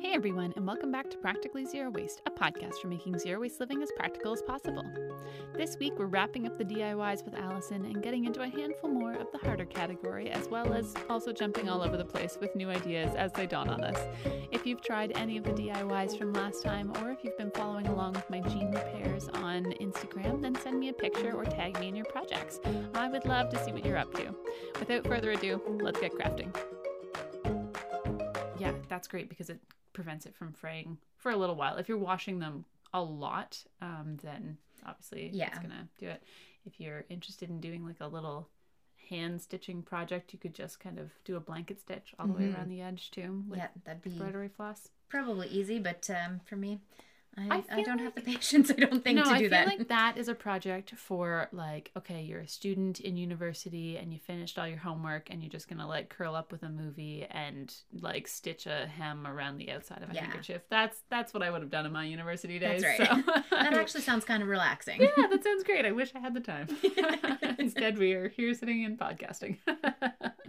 Hey everyone, and welcome back to Practically Zero Waste, a podcast for making zero waste living as practical as possible. This week we're wrapping up the DIYs with Allison and getting into a handful more of the harder category, as well as also jumping all over the place with new ideas as they dawn on us. If you've tried any of the DIYs from last time, or if you've been following along with my jean repairs on Instagram, then send me a picture or tag me in your projects. I would love to see what you're up to. Without further ado, let's get crafting. Yeah, that's great because it prevents it from fraying for a little while. If you're washing them a lot, um, then obviously Yeah. it's gonna do it. If you're interested in doing like a little hand stitching project, you could just kind of do a blanket stitch all the way Mhm. around the edge too with yeah, that'd be embroidery floss. probably easy, but um, for me, I, I I, don't have the patience. I don't think no, to I feel that. like that is a project for like, okay, you're a student in university and you finished all your homework and you're just gonna like curl up with a movie and like stitch a hem around the outside of a Yeah. handkerchief. That's that's what I would have done in my university days. That's right. So. that actually sounds kind of relaxing. yeah, that sounds great. I wish I had the time. Instead, we are here sitting and podcasting.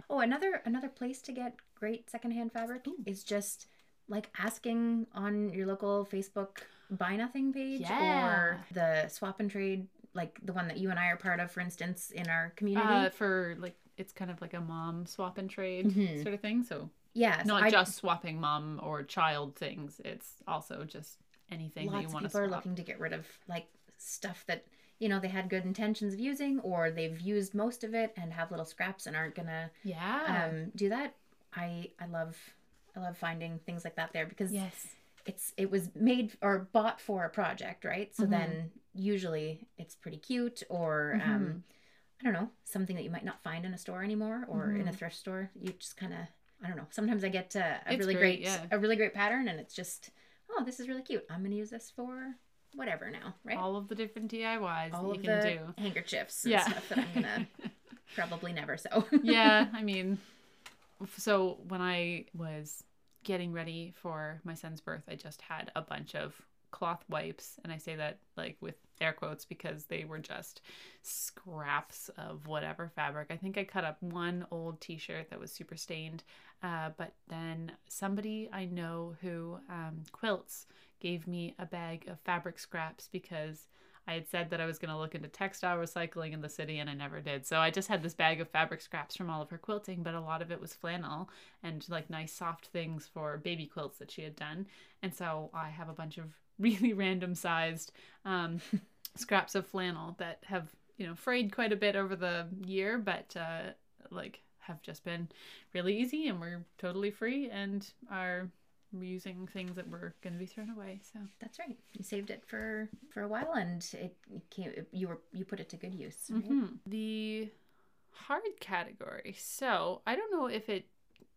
Oh, another another place to get great secondhand fabric is just like asking on your local Facebook buy nothing page Yeah. or the swap and trade, like the one that you and I are part of, for instance, in our community. uh, for like, it's kind of like a mom swap and trade Mhm. sort of thing. So yeah, not I- just swapping mom or child things. It's also just anything that lots you of want to people are looking to get rid of like stuff that you know they had good intentions of using or they've used most of it and have little scraps and aren't gonna Yeah. um, do that i i love i love finding things like that there because yes. it's it was made or bought for a project right so Mhm. then usually it's pretty cute or Mm-hmm. um i don't know something that you might not find in a store anymore or in a Mhm. thrift store you just kind of i don't know sometimes i get uh, a It's really great, great, yeah. a really great pattern and it's just oh this is really cute i'm gonna use this for whatever now right All of the different DIYs all that of you can the do. handkerchiefs and Yeah. stuff that i'm gonna probably never sew yeah, I mean, so when I was getting ready for my son's birth, I just had a bunch of cloth wipes, and I say that like with air quotes because they were just scraps of whatever fabric. I think I cut up one old T-shirt that was super stained, uh, but then somebody I know who um, quilts gave me a bag of fabric scraps because I had said that I was going to look into textile recycling in the city and I never did. So I just had this bag of fabric scraps from all of her quilting, but a lot of it was flannel and like nice soft things for baby quilts that she had done. And so I have a bunch of really random sized um, scraps of flannel that have, you know, frayed quite a bit over the year, but uh, like have just been really easy and we're totally free and are reusing things that were going to be thrown away. So that's right you saved it for for a while and it came you were you put it to good use right? Mhm. The hard category. So I don't know if it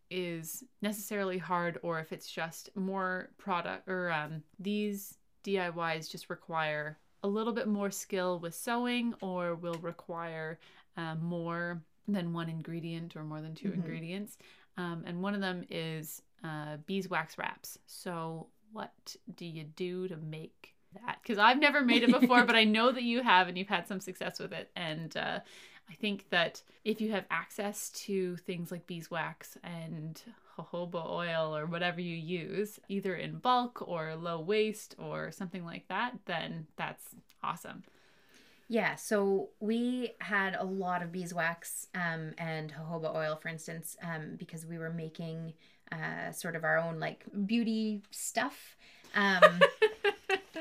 is necessarily hard or if it's just more product or um, these DIYs just require a little bit more skill with sewing or will require uh, more than one ingredient or more than 2 Mhm. ingredients. Um, and one of them is uh, beeswax wraps. So what do you do to make that? Because I've never made it before, but I know that you have and you've had some success with it. And uh, I think that if you have access to things like beeswax and jojoba oil or whatever you use, either in bulk or low waste or something like that, then that's awesome. Yeah, so we had a lot of beeswax um, and jojoba oil, for instance, um, because we were making uh, sort of our own like beauty stuff. Um,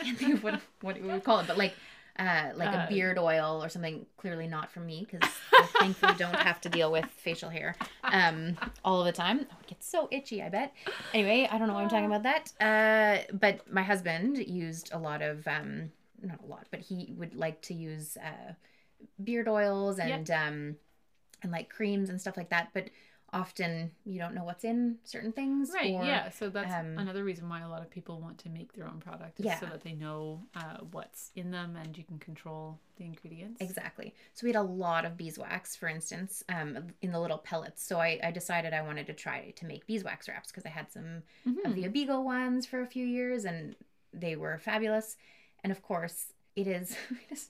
can't think of what what we would call it, but like uh, like Uh, a beard oil or something. Clearly not from me because I thankfully don't have to deal with facial hair um, all of the time. Oh, it gets so itchy. I bet. Anyway, I don't know why I'm talking about that. Uh, but my husband used a lot of um, not a lot, but he would like to use uh, beard oils and um, and like creams and stuff like that. But often you don't know what's in certain things. Right, or- yeah. So that's um, another reason why a lot of people want to make their own product Yeah. so that they know uh, what's in them and you can control the ingredients. Exactly. So we had a lot of beeswax, for instance, um, in the little pellets. So I, I decided I wanted to try to make beeswax wraps because I had some of Mhm. the Abeego ones for a few years and they were fabulous. And of course, it is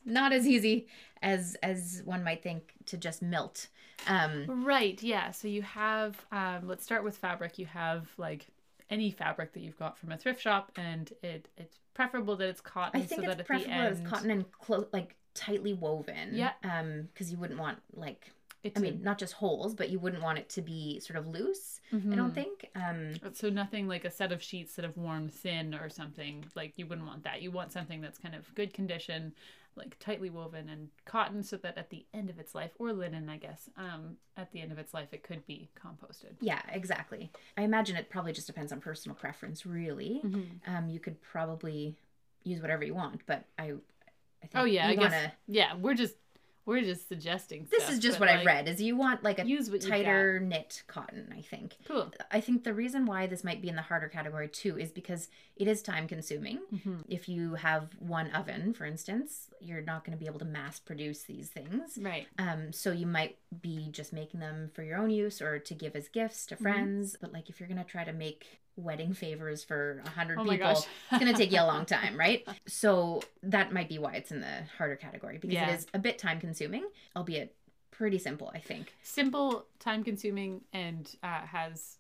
not as easy as as one might think to just melt. Um, Right, yeah. So you have, um, let's start with fabric. You have like any fabric that you've got from a thrift shop, and it it's preferable that it's cotton. I think so it's that at preferable the that end, it's cotton and clo- like tightly woven. Yeah. Um, because you wouldn't want like It's I mean not just holes, but you wouldn't want it to be sort of loose. I don't Mhm. think. Um, So nothing like a set of sheets that have worn thin or something. Like you wouldn't want that. You want something that's kind of good condition, like tightly woven and cotton, so that at the end of its life, or linen, I guess, um, at the end of its life, it could be composted. yeah, exactly. I imagine it probably just depends on personal preference, really. Mm-hmm. Um, you could probably use whatever you want, but I, I think Oh yeah, I guess. wanna- Yeah, we're just we're just suggesting. This stuff, is just what I read. Is you want like a Use tighter knit cotton? I think. Cool. I think the reason why this might be in the harder category too is because it is time consuming. Mm-hmm. If you have one oven, for instance, you're not going to be able to mass produce these things. Right. Um, so you might be just making them for your own use or to give as gifts to Mhm. friends. But like if you're going to try to make wedding favors for a hundred Oh people it's going to take you a long time, right? So that might be why it's in the harder category because Yeah. it is a bit time consuming, albeit pretty simple, I think. Simple, time consuming, and uh, has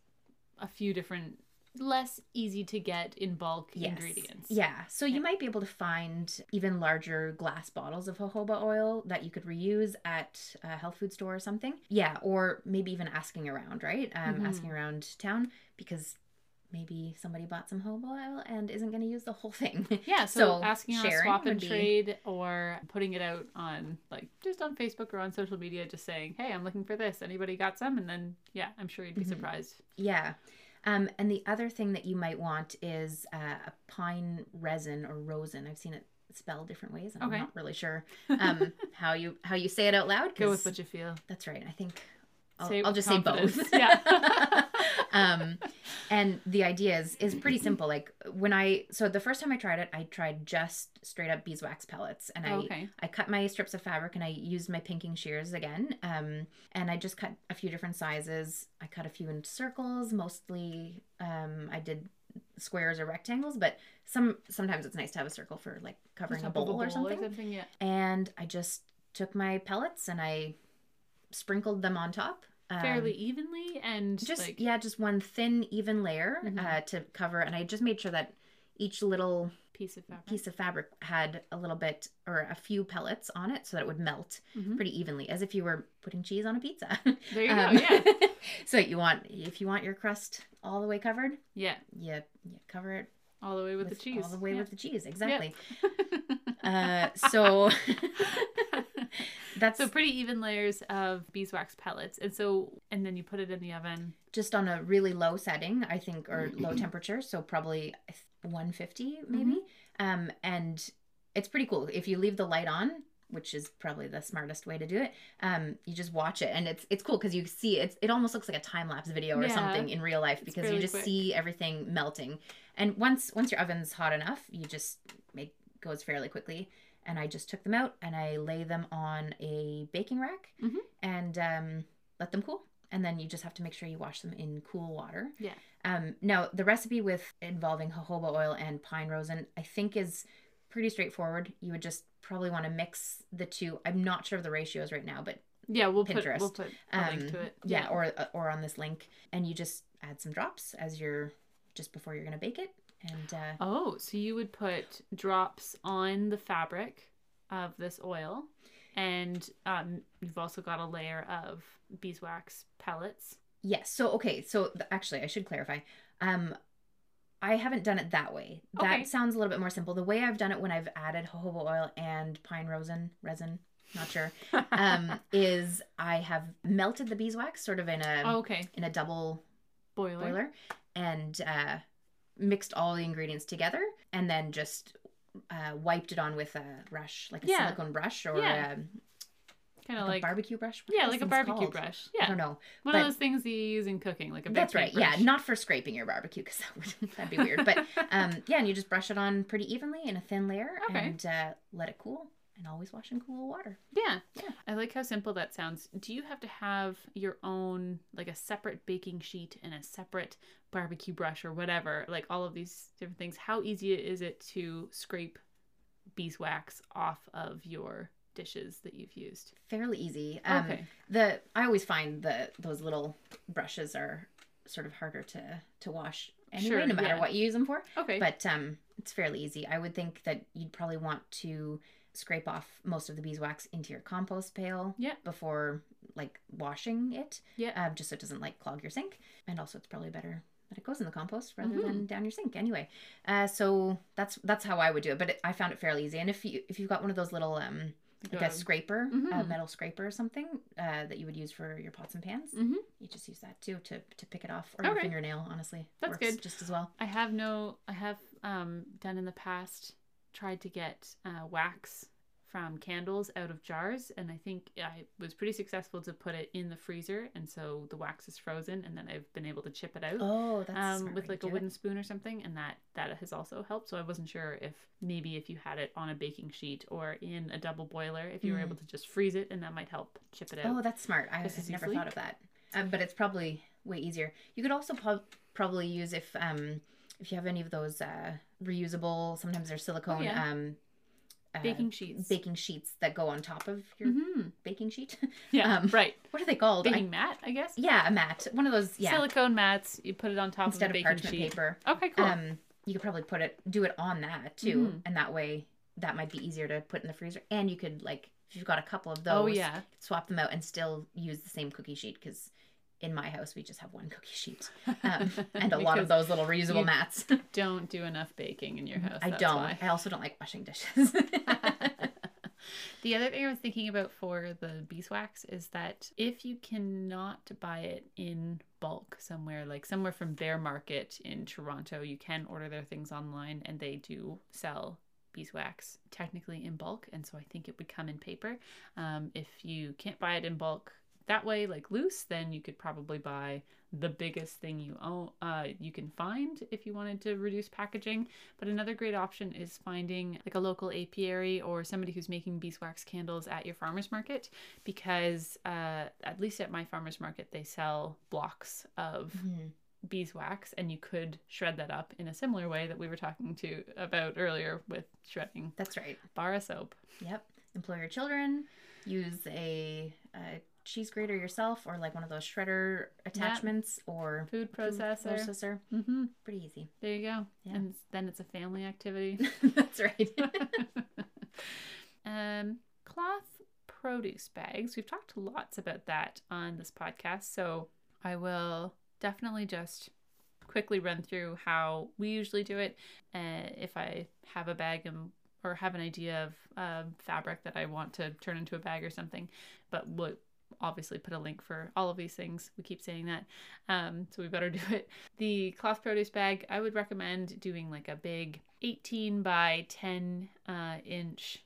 a few different, less easy to get in bulk Yes. ingredients. Yeah. So you Yeah. might be able to find even larger glass bottles of jojoba oil that you could reuse at a health food store or something. Yeah. Or maybe even asking around, right? Um, Mhm. Asking around town because maybe somebody bought some jojoba oil and isn't going to use the whole thing. Yeah, so, So asking on swap and be- trade or putting it out on like just on Facebook or on social media, just saying, "Hey, I'm looking for this. Anybody got some?" And then yeah, I'm sure you'd be Mhm. surprised. yeah. Um, and the other thing that you might want is uh, a pine resin or rosin. I've seen it spelled different ways. Okay. I'm not really sure um, how you how you say it out loud. Go with what you feel. That's right. I think I'll, I'll just say both. Yeah. um, and the idea is is pretty simple. Like when I so the first time I tried it, I tried just straight up beeswax pellets, and I okay. I cut my strips of fabric and I used my pinking shears again. Um, and I just cut a few different sizes. I cut a few in circles. Mostly, um, I did squares or rectangles, but some sometimes it's nice to have a circle for like covering a Top of bowl, or something Yeah. and I just took my pellets and I sprinkled them on top. Um, Fairly evenly and just like yeah, just one thin even layer Mhm. uh, to cover, and I just made sure that each little piece of fabric. piece of fabric had a little bit or a few pellets on it, so that it would melt Mhm. pretty evenly, as if you were putting cheese on a pizza. There you Um, go. Yeah. so you want if you want your crust all the way covered, Yeah. you, you cover it All the way with, the cheese. all the way Yeah. with the cheese. Exactly. Uh, so that's so pretty even layers of beeswax pellets, and so and then you put it in the oven. just on a really low setting, I think, or low temperature, so probably 150 maybe. Mm-hmm. Um, and it's pretty cool if you leave the light on, which is probably the smartest way to do it. Um, you just watch it, and it's it's cool because you see it's it almost looks like a time lapse video or Yeah. something in real life because you just quick. see everything melting. And once once your oven's hot enough, you just it goes fairly quickly. And I just took them out and I lay them on a baking rack Mhm. and um, let them cool. And then you just have to make sure you wash them in cool water. Yeah. Um, now the recipe with involving jojoba oil and pine rosin, I think is pretty straightforward. You would just probably want to mix the two. I'm not sure of the ratios right now, but Yeah, we'll put Pinterest. we'll put a um, link to it. yeah, or uh, or on this link, and you just add some drops as you're just before you're gonna bake it, and uh, Oh, so you would put drops on the fabric of this oil, and um, you've also got a layer of beeswax pellets. Yes. So okay. So th- actually, I should clarify. Um, I haven't done it that way. That Okay. sounds a little bit more simple. The way I've done it when I've added jojoba oil and pine rosin resin, not sure, um, is I have melted the beeswax sort of in a oh, okay, in a double boiler. boiler and uh, mixed all the ingredients together, and then just uh, wiped it on with a brush, like a Yeah. silicone brush or Yeah. um, kind of like, like, a barbecue brush. What yeah, like a barbecue called? brush. Yeah, I don't know. one but- of those things you use in cooking, like a That's right. Yeah, not for scraping your barbecue because that would that'd be weird. But um, yeah, and you just brush it on pretty evenly in a thin layer Okay. and uh, let it cool. And always wash in cool water. Yeah. Yeah. I like how simple that sounds. Do you have to have your own, like a separate baking sheet and a separate barbecue brush or whatever? Like all of these different things. How easy is it to scrape beeswax off of your dishes that you've used? Fairly easy. Um, okay. The I always find the those little brushes are sort of harder to to wash anyway, Sure, no matter yeah. what you use them for. Okay. But um, it's fairly easy. I would think that you'd probably want to scrape off most of the beeswax into your compost pail Yeah. before like washing it. Yeah. Um, just so it doesn't like clog your sink. And also, it's probably better that it goes in the compost rather Mhm. than down your sink. Anyway, uh, so that's that's how I would do it. But it, I found it fairly easy. And if you if you've got one of those little um like a scraper, a Mhm. metal scraper or something uh, that you would use for your pots and pans, Mhm. you just use that too to to pick it off or your fingernail. Honestly, That's works good. just as well. I have no. I have um done in the past. Tried to get uh, wax from candles out of jars, and I think I was pretty successful to put it in the freezer, and so the wax is frozen, and then I've been able to chip it out. Oh, that's um, smart with like a do it. wooden spoon or something, and that that has also helped. So I wasn't sure if maybe if you had it on a baking sheet or in a double boiler, if you were Mm. able to just freeze it, and that might help chip it out. Oh, that's smart. I just have never thought of that. Um, but it's probably way easier. You could also po- probably use if um if you have any of those uh reusable. Sometimes they're silicone yeah. um uh, baking sheets. baking sheets that go on top of your hmm baking sheet. Yeah, Um, right. what are they called? I- Baking mat, I guess. yeah, a mat. One of those. Yeah, Silicone mats. You put it on top instead of of baking parchment sheet. paper. Okay, cool. Um, you could probably put it do it on that too, Mhm. and that way that might be easier to put in the freezer. And you could like if you've got a couple of those. oh yeah. swap them out and still use the same cookie sheet because in my house we just have one cookie sheet um, and a lot of those little reusable mats Don't do enough baking in your house. i don't why. i also don't like washing dishes the other thing I was thinking about for the beeswax is that if you cannot buy it in bulk somewhere, like somewhere from their market in Toronto, you can order their things online and they do sell beeswax technically in bulk. And so I think it would come in paper. Um, if you can't buy it in bulk that way, like loose, then you could probably buy the biggest thing you own uh, you can find if you wanted to reduce packaging. But another great option is finding like a local apiary or somebody who's making beeswax candles at your farmer's market because uh, at least at my farmer's market they sell blocks of Mhm. beeswax and you could shred that up in a similar way that we were talking to about earlier with shredding that's right. bar of soap. Yep. Employ your children use a, a cheese grater yourself or like one of those shredder attachments or food processor. food processor mm-hmm. pretty easy there you go Yeah. and then it's a family activity that's right um, cloth produce bags. We've talked lots about that on this podcast, so I will definitely just quickly run through how we usually do it. Uh, if I have a bag and or have an idea of um, fabric that I want to turn into a bag or something, but we'll obviously put a link for all of these things. We keep saying that, um, so we better do it. The cloth produce bag, I would recommend doing like a big 18 by 10 uh, inch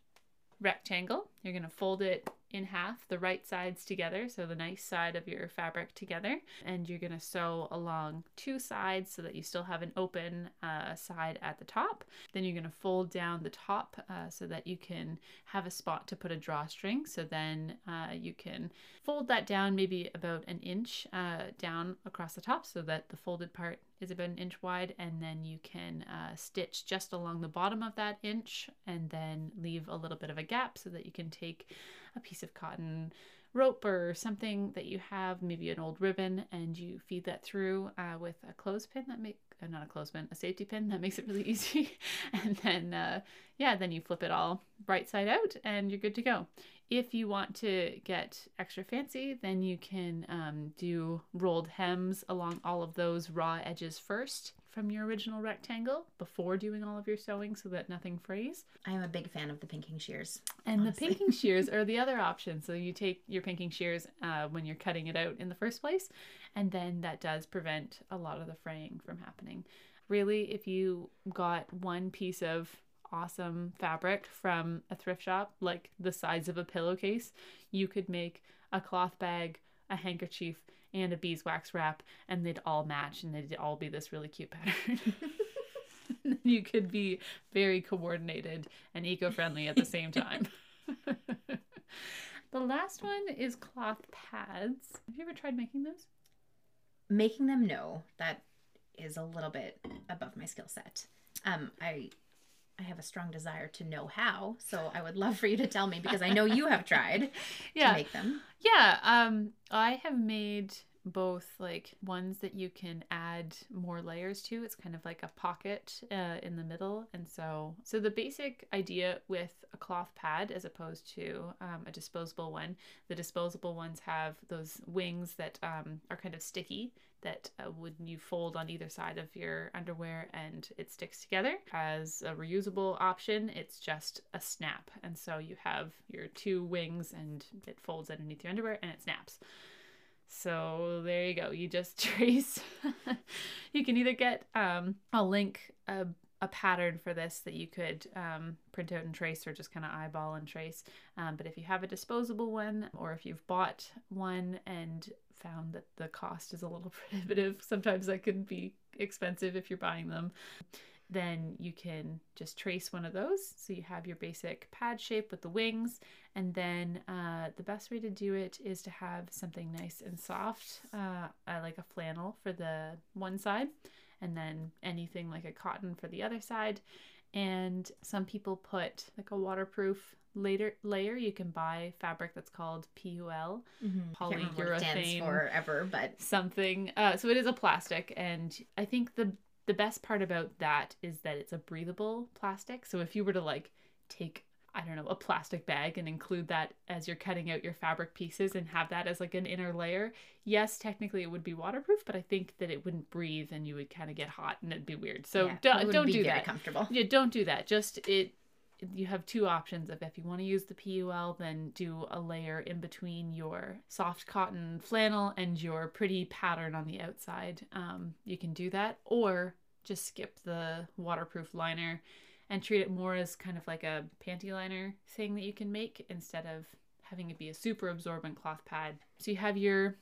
rectangle. You're going to fold it in half, the right sides together, so the nice side of your fabric together, and you're going to sew along two sides so that you still have an open uh, side at the top. Then you're going to fold down the top uh, so that you can have a spot to put a drawstring. So then uh, you can fold that down maybe about an inch uh, down across the top so that the folded part is about an inch wide and then you can uh, stitch just along the bottom of that inch and then leave a little bit of a gap so that you can take a piece of cotton rope or something that you have maybe an old ribbon and you feed that through uh, with a clothespin that make uh, not a clothespin a safety pin that makes it really easy. And then uh, yeah then you flip it all right side out and you're good to go. If you want to get extra fancy, then you can um, do rolled hems along all of those raw edges first from your original rectangle before doing all of your sewing so that nothing frays. i am a big fan of the pinking shears And Honestly. the pinking shears are the other option. So you take your pinking shears uh, when you're cutting it out in the first place, and then that does prevent a lot of the fraying from happening. Really, if you got one piece of awesome fabric from a thrift shop, like the size of a pillowcase, you could make a cloth bag, a handkerchief, and a beeswax wrap, and they'd all match and they'd all be this really cute pattern. you could be very coordinated and eco-friendly at the same time. the last one is cloth pads. Have you ever tried making those? making them no that is a little bit above my skill set um i i have a strong desire to know how so i would love for you to tell me because i know you have tried to Yeah. make them Yeah, um I have made both like ones that you can add more layers to. It's kind of like a pocket uh, in the middle. And so, so the basic idea with a cloth pad as opposed to um, a disposable one, the disposable ones have those wings that um, are kind of sticky that uh, when you fold on either side of your underwear and it sticks together. As a reusable option, it's just a snap. And so you have your two wings and it folds underneath your underwear and it snaps. So there you go. You just trace. you can either get, um, I'll link a, a pattern for this that you could um, print out and trace or just kind of eyeball and trace. Um, but if you have a disposable one or if you've bought one and found that the cost is a little prohibitive, sometimes that can be expensive if you're buying them then you can just trace one of those. So you have your basic pad shape with the wings. And then uh, the best way to do it is to have something nice and soft, uh, like a flannel for the one side, and then anything like a cotton for the other side. And some people put like a waterproof later layer. You can buy fabric that's called PUL, mm-hmm. polyurethane, forever, but something. Uh, so it is a plastic, and I think the the best part about that is that it's a breathable plastic. So if you were to like take I don't know, a plastic bag and include that as you're cutting out your fabric pieces and have that as like an inner layer. Yes, technically it would be waterproof, but I think that it wouldn't breathe and you would kind of get hot and it'd be weird. So yeah, don't, don't do that. Comfortable. Yeah, don't do that. Just it. You have two options of if you want to use the PUL, then do a layer in between your soft cotton flannel and your pretty pattern on the outside. Um, you can do that, or just skip the waterproof liner and treat it more as kind of like a panty liner thing that you can make instead of having it be a super absorbent cloth pad. So you have your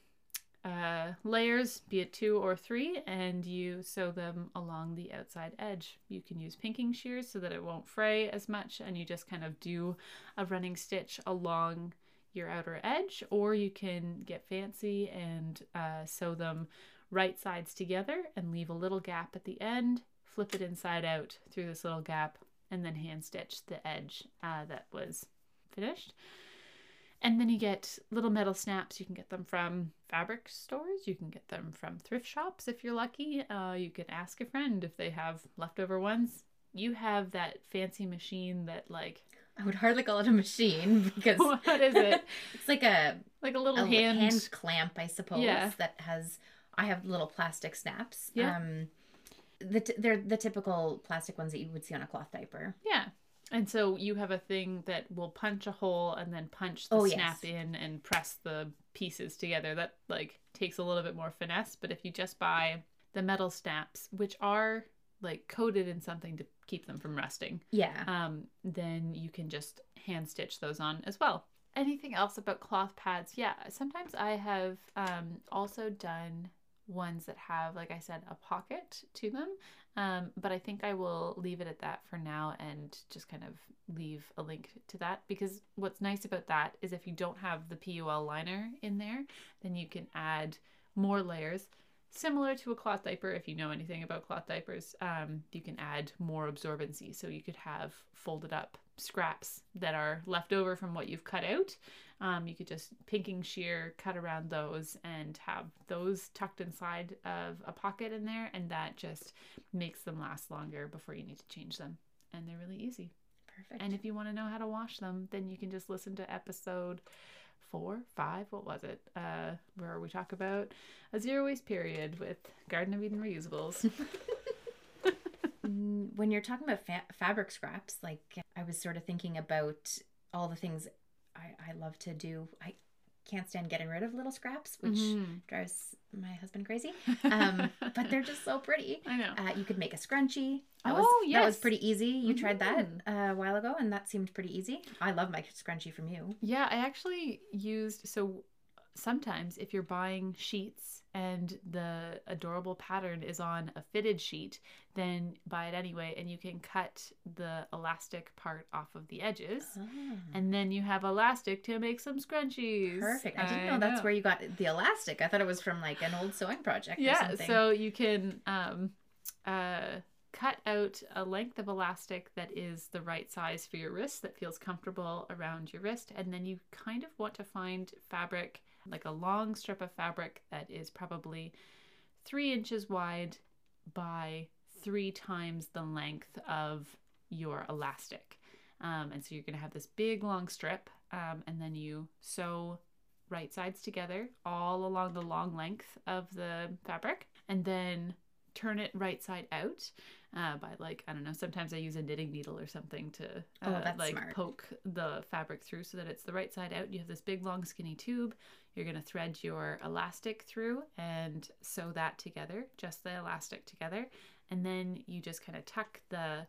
uh, layers, be it two or three, and you sew them along the outside edge. You can use pinking shears so that it won't fray as much, and you just kind of do a running stitch along your outer edge, or you can get fancy and uh, sew them right sides together and leave a little gap at the end, flip it inside out through this little gap, and then hand stitch the edge uh, that was finished. And then you get little metal snaps. You can get them from fabric stores. You can get them from thrift shops if you're lucky. Uh, you can ask a friend if they have leftover ones. You have that fancy machine that like I would hardly call it a machine because what is it? it's like a like a little a hand hand clamp, I suppose. Yeah. That has I have little plastic snaps. Yeah. Um, the t- they're the typical plastic ones that you would see on a cloth diaper. Yeah. And so you have a thing that will punch a hole and then punch the oh, snap yes. in and press the pieces together. That like takes a little bit more finesse, but if you just buy the metal snaps, which are like coated in something to keep them from rusting. Yeah. Um, then you can just hand stitch those on as well. Anything else about cloth pads? Yeah, sometimes I have um, also done ones that have, like I said, a pocket to them. Um, but I think I will leave it at that for now and just kind of leave a link to that because what's nice about that is if you don't have the PUL liner in there, then you can add more layers. Similar to a cloth diaper, if you know anything about cloth diapers, um, you can add more absorbency. So you could have folded up scraps that are left over from what you've cut out um, you could just pinking shear, cut around those, and have those tucked inside of a pocket in there, and that just makes them last longer before you need to change them. And they're really easy. Perfect. And if you want to know how to wash them, then you can just listen to episode four, five, what was it? Uh, where we talk about a zero waste period with Garden of Eden reusables. When you're talking about fa- fabric scraps, like I was sort of thinking about all the things I, I love to do. I can't stand getting rid of little scraps, which mm-hmm. drives my husband crazy. Um, but they're just so pretty. I know. Uh, you could make a scrunchie. That oh, was, yes. That was pretty easy. You mm-hmm. tried that uh, a while ago, and that seemed pretty easy. I love my scrunchie from you. Yeah, I actually used so sometimes if you're buying sheets and the adorable pattern is on a fitted sheet, then buy it anyway and you can cut the elastic part off of the edges. Oh. And then you have elastic to make some scrunchies. Perfect. I didn't know, know, that's where you got the elastic. I thought it was from like an old sewing project yeah, so you can um uh cut out a length of elastic that is the right size for your wrist that feels comfortable around your wrist and then you kind of want to find fabric like a long strip of fabric that is probably three inches wide by three times the length of your elastic. Um, and so you're going to have this big long strip, um, and then you sew right sides together all along the long length of the fabric, and then turn it right side out uh, by like I don't know. Sometimes I use a knitting needle or something to Oh, uh, that's like smart. poke the fabric through so that it's the right side out. You have this big long skinny tube. You're gonna thread your elastic through and sew that together, just the elastic together, and then you just kind of tuck the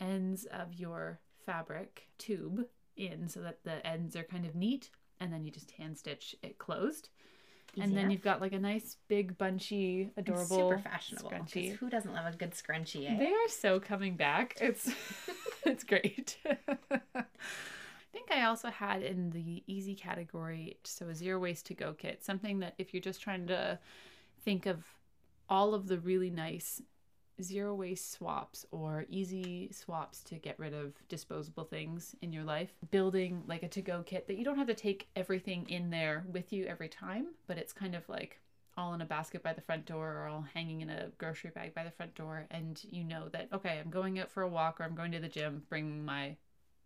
ends of your fabric tube in so that the ends are kind of neat, and then you just hand stitch it closed. And then you've got like a nice big bunchy adorable super fashionable. scrunchie. Who doesn't love a good scrunchie? Eh? They are so coming back. It's it's great. I think I also had in the easy category, so a zero waste to go kit, something that if you're just trying to think of all of the really nice zero waste swaps or easy swaps to get rid of disposable things in your life, building like a to go kit that you don't have to take everything in there with you every time, but it's kind of like all in a basket by the front door or all hanging in a grocery bag by the front door and you know that okay i'm going out for a walk or i'm going to the gym bring my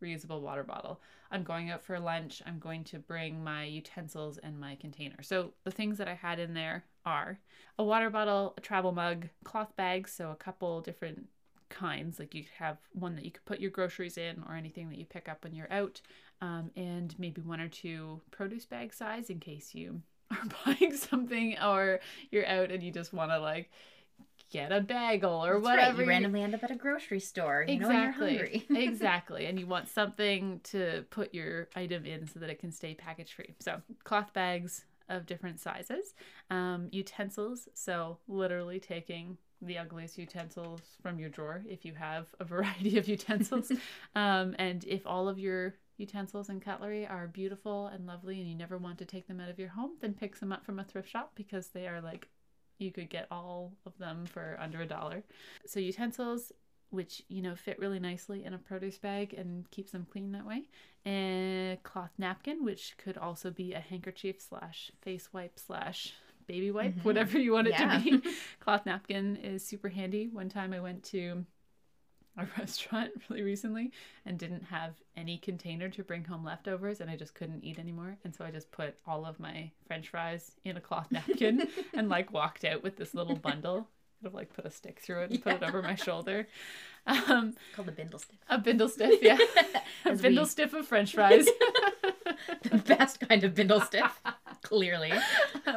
reusable water bottle. I'm going out for lunch. I'm going to bring my utensils and my container. So the things that i had in there are a water bottle a travel mug cloth bags so a couple different kinds like you have one that you could put your groceries in or anything that you pick up when you're out um, and maybe one or two produce bag size in case you are buying something or you're out and you just want to like get a bagel or That's whatever. Right. You randomly end up at a grocery store. You know, you're hungry. exactly. And you want something to put your item in so that it can stay package free. So, cloth bags of different sizes, um, utensils. So, literally taking the ugliest utensils from your drawer if you have a variety of utensils. um, and if all of your utensils and cutlery are beautiful and lovely and you never want to take them out of your home, then pick some up from a thrift shop because they are like you could get all of them for under a dollar. So utensils which you know fit really nicely in a produce bag and keeps them clean that way. And cloth napkin, which could also be a handkerchief slash face wipe slash baby wipe, Mhm. whatever you want it Yeah. to be. cloth napkin is super handy. One time I went to a restaurant really recently and didn't have any container to bring home leftovers and I just couldn't eat anymore and so I just put all of my french fries in a cloth napkin and like walked out with this little bundle could have like put a stick through it and put it over my shoulder um called the bindle stiff. a bindle stiff yeah a bindle we- stiff of french fries the best kind of bindle stiff, clearly.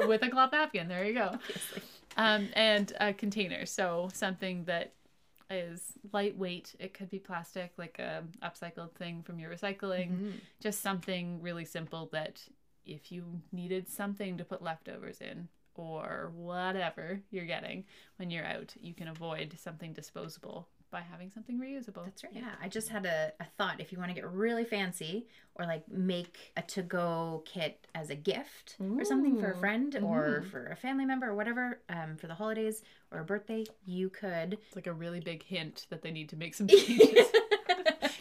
with a cloth napkin there you go um, and a container. So something that is lightweight. It could be plastic, like a upcycled thing from your recycling. Mhm. Just something really simple that if you needed something to put leftovers in or whatever you're getting when you're out, you can avoid something disposable by having something reusable. That's right. Yeah, I just had a, a thought. If you want to get really fancy or like make a to go kit as a gift or something for a friend or Mhm. for a family member or whatever, um, for the holidays or a birthday, you could. It's like a really big hint that they need to make some changes.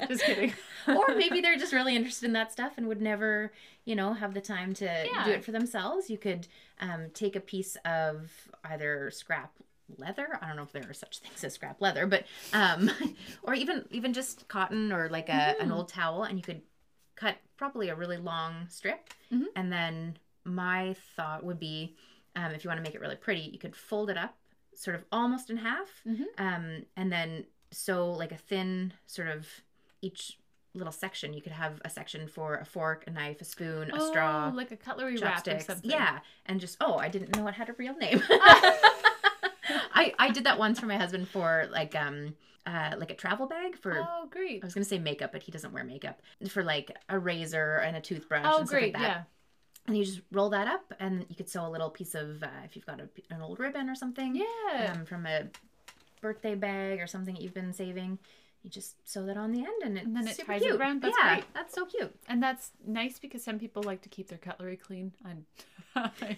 Just kidding. or maybe they're just really interested in that stuff and would never, you know, have the time to Yeah. do it for themselves. You could um, take a piece of either scrap leather. I don't know if there are such things as scrap leather, but um, or even even just cotton or like a, an Mhm. old towel, and you could cut probably a really long strip. Mhm. And then my thought would be, um, if you want to make it really pretty, you could fold it up, sort of almost in half, Mhm. um, and then sew like a thin sort of each little section. You could have a section for a fork, a knife, a spoon, a straw, Oh, like a cutlery wrap or chopsticks. something. Yeah, and just oh, I didn't know it had a real name. I I did that once for my husband for like um uh like a travel bag for. Oh, great. I was gonna say makeup, but he doesn't wear makeup. For like a razor and a toothbrush Oh, and stuff great. like that. yeah. And you just roll that up, and you could sew a little piece of uh, if you've got a, an old ribbon or something Yeah. um, from a birthday bag or something that you've been saving. You just sew that on the end, and it's And then it super ties it cute. around. That's yeah, great. that's so cute. and that's nice because some people like to keep their cutlery clean. I,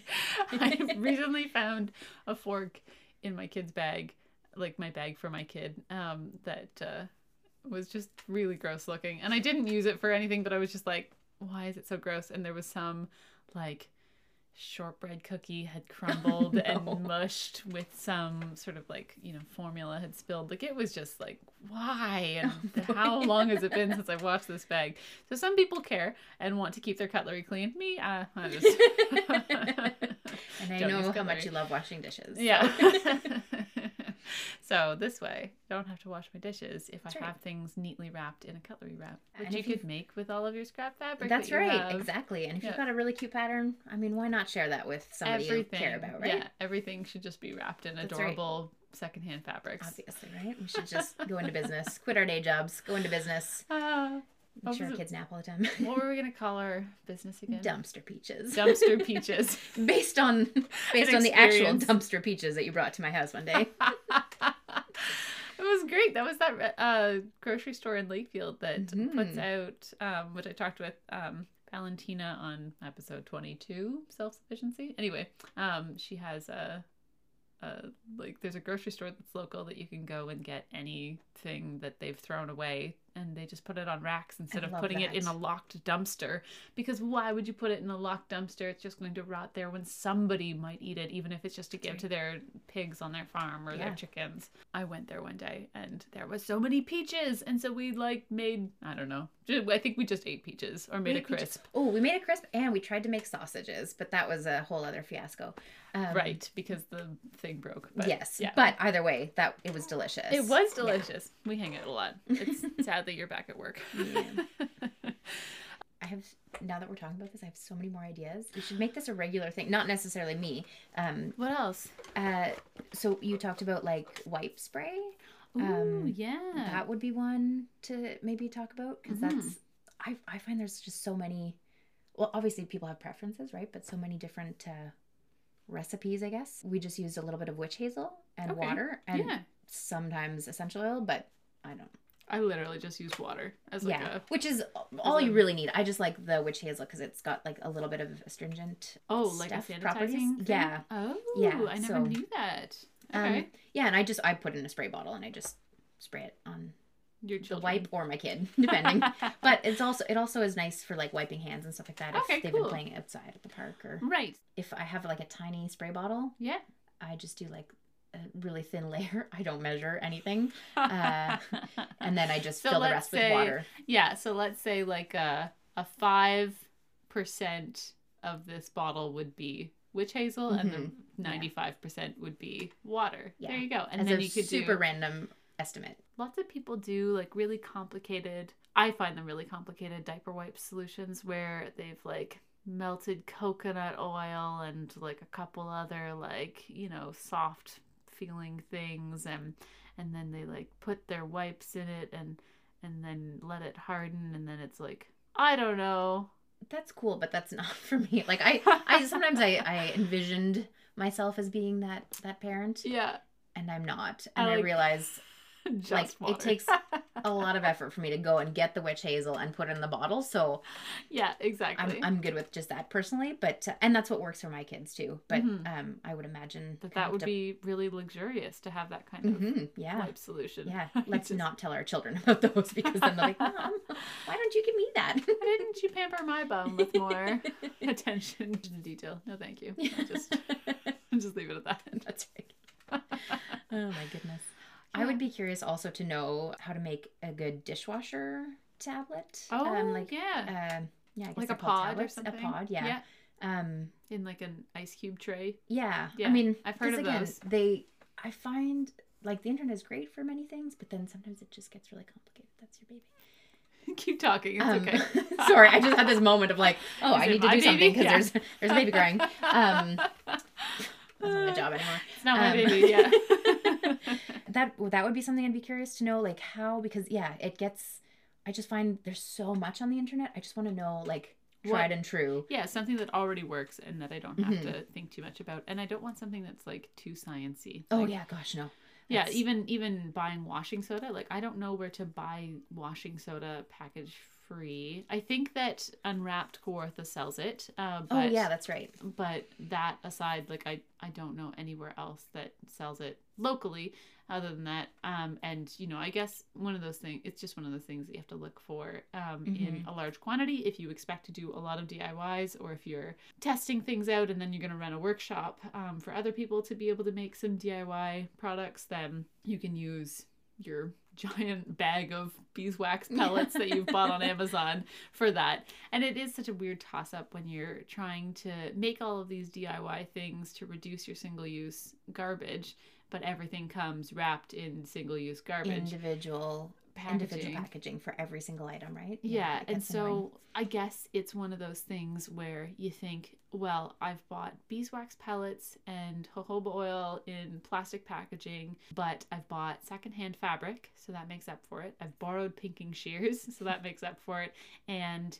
I recently found a fork in my kid's bag, like my bag for my kid, um, that uh, was just really gross looking. And I didn't use it for anything, but I was just like, why is it so gross? And there was some like shortbread cookie had crumbled and mushed with some sort of like you know formula had spilled. Like it was just like why? And how long has it been since i've washed this bag? So some people care and want to keep their cutlery clean. Me uh, i just And I know how much you love washing dishes. yeah. so this way i don't have to wash my dishes if That's i right. have things neatly wrapped in a cutlery wrap And which you if you've- could make with all of your scrap fabric That's that right, have. exactly. And if you've got a really cute pattern, I mean, why not share that with somebody you care about, right? Yeah, everything should just be wrapped in That's right. adorable secondhand fabrics. Obviously, right? We should just go into business, quit our day jobs, go into business, Ah, make What sure our kids nap all the time. what were we gonna call our business again? Dumpster peaches. Dumpster peaches. based on based on the actual dumpster peaches that you brought to my house one day. Was great. That was that uh, grocery store in Lakefield that puts Mhm. out, um, which I talked with um, Valentina on episode 22, self sufficiency. Anyway, um, she has a, a, like, there's a grocery store that's local that you can go and get anything that they've thrown away. And they just put it on racks instead I of putting it in a locked dumpster. Because why would you put it in a locked dumpster? It's just going to rot there when somebody might eat it, even if it's just to give to their pigs on their farm or Yeah. their chickens. I went there one day and there was so many peaches, and so we like made I don't know. I think we just ate peaches or made a crisp. Oh, we made a crisp and we tried to make sausages, but that was a whole other fiasco. Um, right, because the thing broke. But yes, yeah. but either way, that it was delicious. it was Yeah. delicious. We hang out a lot. It's sad that you're back at work. I have now that we're talking about this, I have so many more ideas. We should make this a regular thing. Not necessarily me. Um, what else? uh, so you talked about like wipe spray. Ooh, Um, yeah. That would be one to maybe talk about because Mhm. that's I I find there's just so many. Well, obviously people have preferences, right? But so many different uh, recipes. I guess we just used a little bit of witch hazel and Okay. water and yeah. sometimes essential oil, but I don't. I literally just use water as like yeah, a which is all you a- really need. I just like the witch hazel because it's got like a little bit of astringent. oh like a sanitizing properties. thing? Yeah. Oh Yeah, I never so- knew that. Um, Okay. yeah, and I just I put in a spray bottle and I just spray it on Your the wipe or my kid, depending. but it's also it also is nice for like wiping hands and stuff like that if Okay, they've cool. been playing outside at the park or right. if I have like a tiny spray bottle, Yeah. I just do like a really thin layer. I don't measure anything, Uh, and then I just So fill the rest with water. Yeah, so let's say like a a five percent of this bottle would be witch hazel, and the Mhm. ninety five percent would be water. Yeah. There you go. And As then you could do super do. random estimate. Lots of people do like really complicated. I find them really complicated diaper wipe solutions where they've like melted coconut oil and like a couple other like you know soft feeling things and and then they like put their wipes in it and and then let it harden and then it's like I don't know. That's cool, but that's not for me. Like I, I sometimes I, I envisioned myself as being that that parent, Yeah, and I'm not. And I, like- realize just Like, it takes- a lot of effort for me to go and get the witch hazel and put it in the bottle. So yeah, exactly. I'm, I'm good with just that personally. But uh, and that's what works for my kids too. But Mhm. um, I would imagine that that would to- be really luxurious to have that kind of Mhm, yeah. wipe solution. Yeah, let's just- not tell our children about those because then they're like, Mom, why don't you give me that? Why didn't you pamper my bum with more attention to detail? No, thank you. I'll just just leave it at that. That's right. Oh my goodness. I would be curious also to know how to make a good dishwasher tablet. Oh, um, like yeah. um, yeah, I guess like a pod or something. A pod, yeah. Yeah. Um, In like an ice cube tray. yeah. Yeah, I mean, I've heard of again, those. They, I find like the internet is great for many things, but then sometimes it just gets really complicated. That's your baby. Keep talking. It's Um, okay. sorry, I just had this moment of like, oh, Is I need to do something because Yeah. there's there's a baby crying. Um, that's not my job anymore. It's not my Um, baby. Yeah. That that would be something I'd be curious to know, like how because yeah, it gets. I just find there's so much on the internet. I just want to know like tried and true. yeah, something that already works and that I don't have Mhm. to think too much about. And I don't want something that's like too sciency. Oh Like, yeah, gosh no. Yeah, even even buying washing soda, like I don't know where to buy washing soda package free. I think that Unwrapped Kawartha sells it. Uh, oh but, yeah, that's right. But that aside, like I, I don't know anywhere else that sells it locally other than that. Um, and you know, I guess one of those things, it's just one of those things that you have to look for um, in Mhm. a large quantity if you expect to do a lot of DIYs or if you're testing things out and then you're going to run a workshop um, for other people to be able to make some DIY products, then you can use your giant bag of beeswax pellets that you've bought on Amazon for that. And it is such a weird toss up when you're trying to make all of these DIY things to reduce your single use garbage, but everything comes wrapped in single use garbage Individual individual packaging for every single item, right? yeah, it and gets annoying. so I guess it's one of those things where you think, well, I've bought beeswax pellets and jojoba oil in plastic packaging, but I've bought secondhand fabric, so that makes up for it. I've borrowed pinking shears, so that makes up for it. And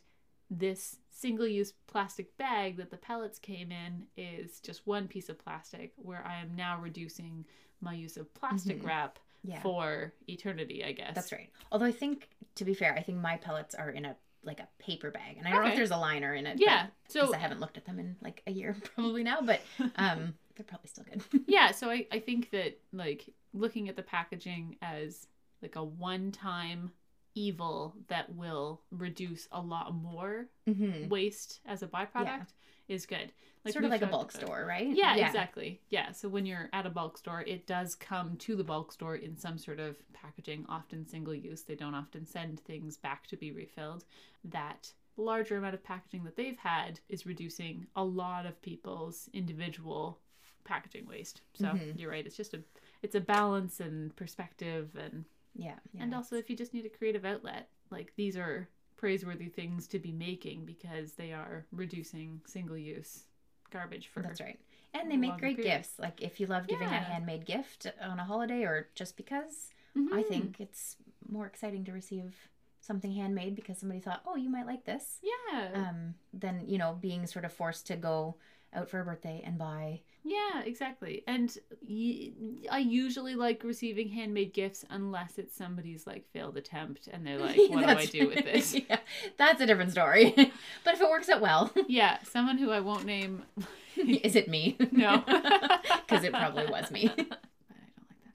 this single use plastic bag that the pellets came in is just one piece of plastic, where I am now reducing my use of plastic Mhm. wrap yeah, for eternity, I guess. that's right. Although I think, to be fair, I think my pellets are in a like a paper bag, and I don't know if there's a liner in it. Yeah. So I haven't looked at them in like a year probably now, but um, they're probably still good. yeah so I, I think that like looking at the packaging as like a one-time evil that will reduce a lot more mm-hmm. waste as a byproduct is good Like sort of like a bulk about. store, right? yeah, exactly yeah so when you're at a bulk store it does come to the bulk store in some sort of packaging often single use they don't often send things back to be refilled that larger amount of packaging that they've had is reducing a lot of people's individual packaging waste so Mhm. you're right it's just a it's a balance and perspective and Yeah, yeah. and also if you just need a creative outlet like these are praiseworthy things to be making because they are reducing single use garbage for That's right. And they make great period. gifts. Like if you love giving a handmade gift on a holiday or just because, I Mhm. think it's more exciting to receive something handmade because somebody thought, "Oh, you might like this." yeah Um, than you know being sort of forced to go out for a birthday and buy. Yeah, exactly. And y- I usually like receiving handmade gifts unless it's somebody's like failed attempt and they're like, what do I do with this? yeah, that's a different story. but if it works out well, yeah, someone who I won't name. is it me? No. because it probably was me. But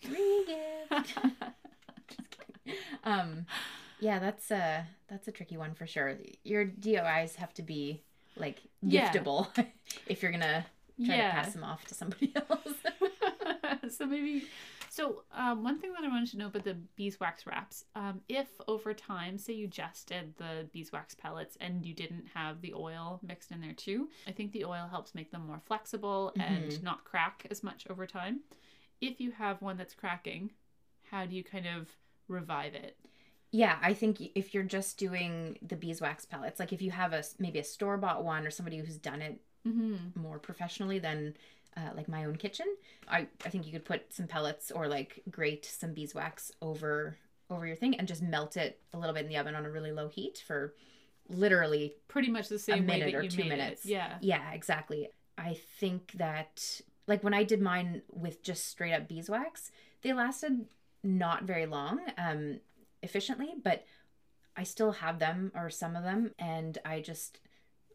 I Free don't gift. like that. um yeah that's a that's a tricky one for sure your dois have to be like Yeah. giftable if you're gonna try yeah. to pass them off to somebody else so maybe so um, one thing that i wanted to know about the beeswax wraps um, if over time say you just did the beeswax pellets and you didn't have the oil mixed in there too i think the oil helps make them more flexible and Mhm. not crack as much over time if you have one that's cracking how do you kind of revive it yeah i think if you're just doing the beeswax pellets like if you have a maybe a store-bought one or somebody who's done it mm-hmm. more professionally than uh, like my own kitchen i i think you could put some pellets or like grate some beeswax over over your thing and just melt it a little bit in the oven on a really low heat for literally pretty much the same way minute that or you two minutes. it yeah Yeah, exactly. I think that like when I did mine with just straight up beeswax, they lasted not very long, um, efficiently, but I still have them or some of them, and I just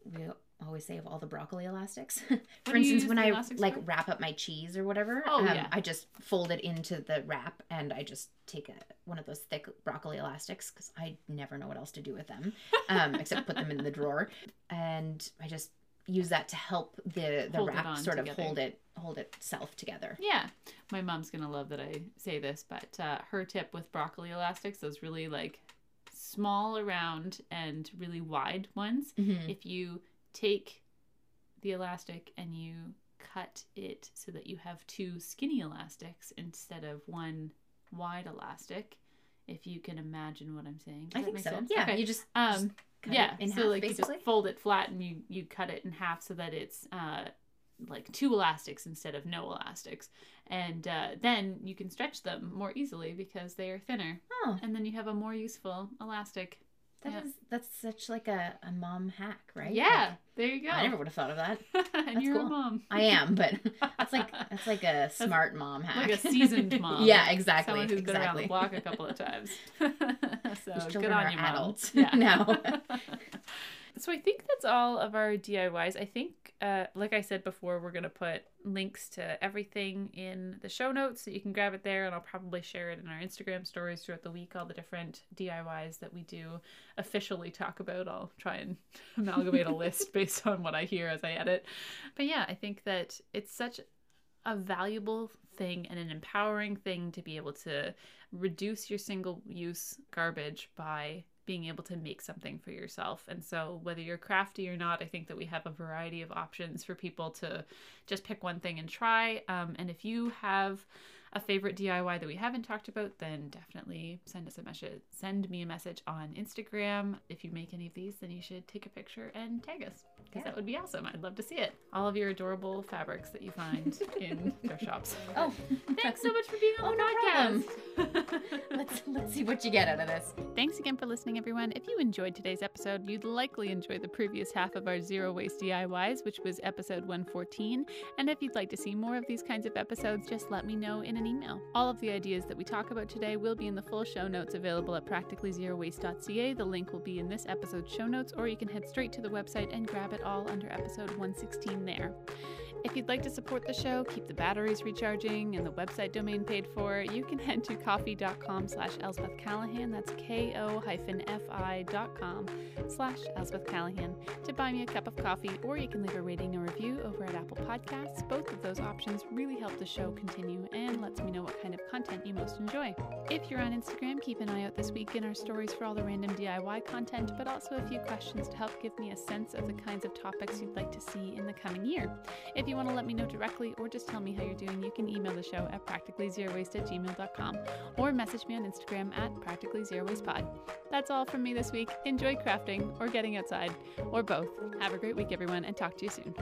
we always say of all the broccoli elastics. for instance, when I like for? wrap up my cheese or whatever, Oh, um, yeah. I just fold it into the wrap and I just take a, one of those thick broccoli elastics because I never know what else to do with them, um, except put them in the drawer, and I just use that to help the the Hold wrap sort of hold it hold itself together. Yeah, my mom's gonna love that I say this, but uh, her tip with broccoli elastics, those really like small around and really wide ones. Mhm. If you take the elastic and you cut it so that you have two skinny elastics instead of one wide elastic, if you can imagine what I'm saying. Does I that think make so. sense? Yeah, Okay. you just Um, cut yeah in so half, like basically. you just fold it flat and you you cut it in half so that it's uh like two elastics instead of no elastics. And uh, then you can stretch them more easily because they are thinner. Oh, and then you have a more useful elastic that is yeah. that's such like a, a mom hack, right? yeah there you go I never would have thought of that. and That's you're cool. a mom I am, but that's like that's like a smart mom hack. like a seasoned mom yeah, exactly. someone who's exactly. been around the block a couple of times So These good on are you, Mom. adults Yeah. now. so I think that's all of our DIYs. I think, uh, like I said before, we're gonna put links to everything in the show notes so you can grab it there, and I'll probably share it in our Instagram stories throughout the week. All the different DIYs that we do officially talk about. I'll try and amalgamate a list based on what I hear as I edit. But yeah, I think that it's such a valuable thing and an empowering thing to be able to reduce your single use garbage by being able to make something for yourself. And so, whether you're crafty or not, I think that we have a variety of options for people to just pick one thing and try. Um, and if you have a favorite DIY that we haven't talked about, then definitely send us a message. Send me a message on Instagram. If you make any of these, then you should take a picture and tag us because Yeah. that would be awesome. I'd love to see it. All of your adorable fabrics that you find in thrift shops. oh, Thanks so much for being on Oh, the no podcast. let's let's see what you get out of this. Thanks again for listening, everyone. If you enjoyed today's episode, you'd likely enjoy the previous half of our zero waste DIYs, which was episode 114. And if you'd like to see more of these kinds of episodes, just let me know in an email. All of the ideas that we talk about today will be in the full show notes available at practicallyzerowaste.ca. The link will be in this episode's show notes, or you can head straight to the website and grab it all under episode 116 there. If you'd like to support the show, keep the batteries recharging and the website domain paid for, you can head to ko-fi.com slash Elsbeth Callahan. That's K-O-F-I dot com slash Elsbeth Callahan to buy me a cup of coffee, or you can leave a rating or review over at Apple Podcasts. Both of those options really help the show continue and lets me know what kind of content you most enjoy. If you're on Instagram, keep an eye out this week in our stories for all the random DIY content, but also a few questions to help give me a sense of the kinds of topics you'd like to see in the coming year. If you want to let me know directly or just tell me how you're doing, you can email the show at practicallyzerowaste at gmail.com or message me on Instagram at practicallyzerowastepod. That's all from me this week. Enjoy crafting or getting outside or both. Have a great week, everyone, and talk to you soon.